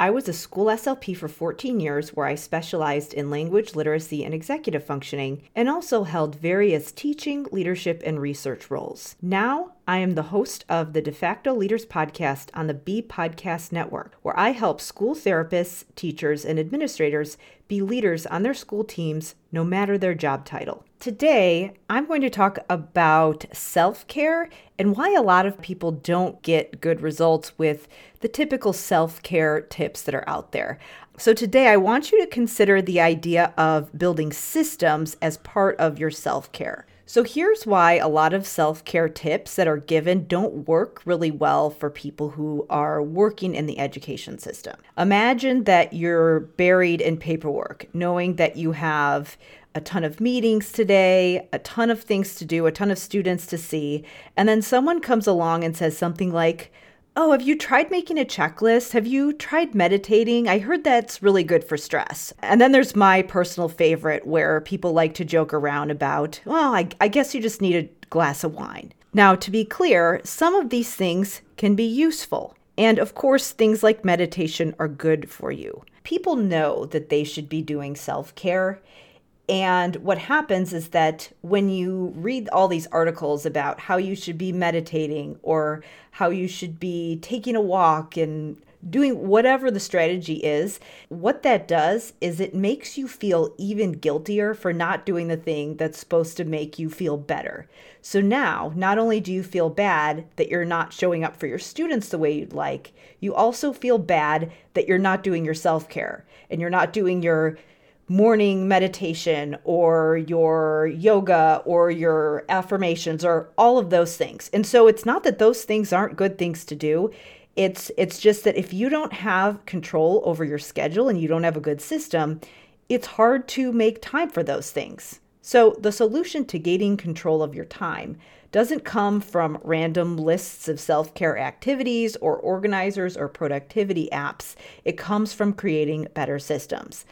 I was a school SLP for 14 years where I specialized in language literacy and executive functioning and also held various teaching, leadership, and research roles. Now, I am the host of the De facto Leaders podcast on the B Podcast Network, where I help school therapists, teachers, and administrators be leaders on their school teams no matter their job title. Today, I'm going to talk about self care and why a lot of people don't get good results with the typical self care tips that are out there. So, today I want you to consider the idea of building systems as part of your self care. So, here's why a lot of self care tips that are given don't work really well for people who are working in the education system. Imagine that you're buried in paperwork, knowing that you have a ton of meetings today, a ton of things to do, a ton of students to see, and then someone comes along and says something like, Oh, have you tried making a checklist? Have you tried meditating? I heard that's really good for stress. And then there's my personal favorite where people like to joke around about, well, I, I guess you just need a glass of wine. Now, to be clear, some of these things can be useful. And of course, things like meditation are good for you. People know that they should be doing self care. And what happens is that when you read all these articles about how you should be meditating or how you should be taking a walk and doing whatever the strategy is, what that does is it makes you feel even guiltier for not doing the thing that's supposed to make you feel better. So now, not only do you feel bad that you're not showing up for your students the way you'd like, you also feel bad that you're not doing your self care and you're not doing your morning meditation or your yoga or your affirmations or all of those things. And so it's not that those things aren't good things to do. It's it's just that if you don't have control over your schedule and you don't have a good system, it's hard to make time for those things. So the solution to gaining control of your time doesn't come from random lists of self care activities or organizers or productivity apps. It comes from creating better systems.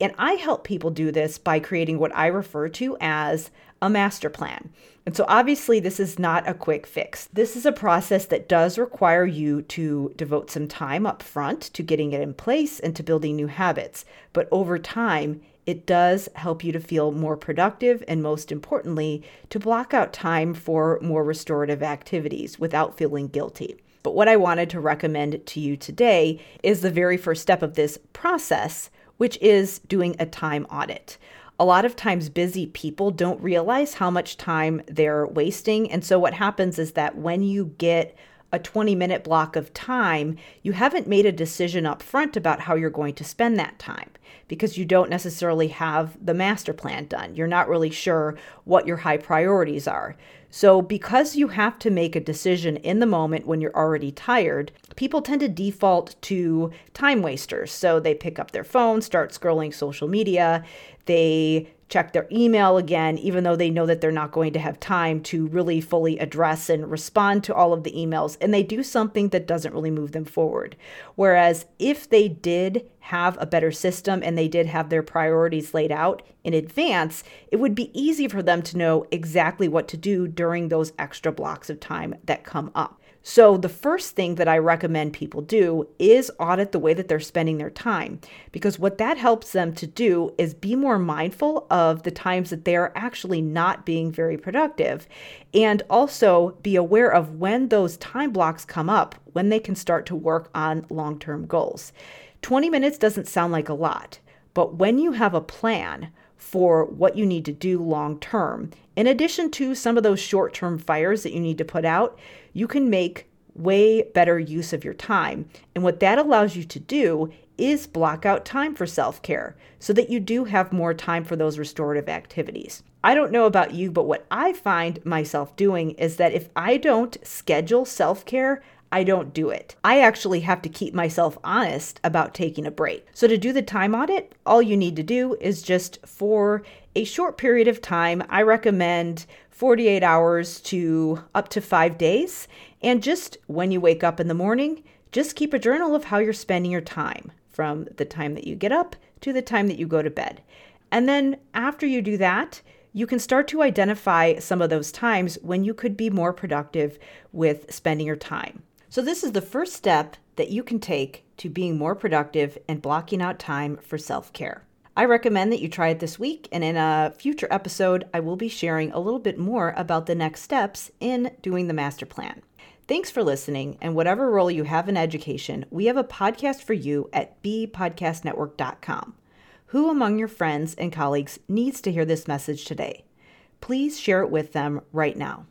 And I help people do this by creating what I refer to as a master plan. And so, obviously, this is not a quick fix. This is a process that does require you to devote some time up front to getting it in place and to building new habits. But over time, it does help you to feel more productive and, most importantly, to block out time for more restorative activities without feeling guilty. But what I wanted to recommend to you today is the very first step of this process, which is doing a time audit. A lot of times, busy people don't realize how much time they're wasting. And so, what happens is that when you get a 20 minute block of time, you haven't made a decision up front about how you're going to spend that time because you don't necessarily have the master plan done. You're not really sure what your high priorities are. So, because you have to make a decision in the moment when you're already tired, people tend to default to time wasters. So, they pick up their phone, start scrolling social media, they check their email again, even though they know that they're not going to have time to really fully address and respond to all of the emails. And they do something that doesn't really move them forward. Whereas if they did have a better system and they did have their priorities laid out in advance, it would be easy for them to know exactly what to do during those extra blocks of time that come up. So, the first thing that I recommend people do is audit the way that they're spending their time because what that helps them to do is be more mindful of the times that they are actually not being very productive and also be aware of when those time blocks come up when they can start to work on long term goals. 20 minutes doesn't sound like a lot, but when you have a plan, for what you need to do long term. In addition to some of those short term fires that you need to put out, you can make way better use of your time. And what that allows you to do is block out time for self care so that you do have more time for those restorative activities. I don't know about you, but what I find myself doing is that if I don't schedule self care, I don't do it. I actually have to keep myself honest about taking a break. So, to do the time audit, all you need to do is just for a short period of time, I recommend 48 hours to up to five days. And just when you wake up in the morning, just keep a journal of how you're spending your time from the time that you get up to the time that you go to bed. And then after you do that, you can start to identify some of those times when you could be more productive with spending your time. So, this is the first step that you can take to being more productive and blocking out time for self care. I recommend that you try it this week, and in a future episode, I will be sharing a little bit more about the next steps in doing the master plan. Thanks for listening, and whatever role you have in education, we have a podcast for you at bpodcastnetwork.com. Who among your friends and colleagues needs to hear this message today? Please share it with them right now.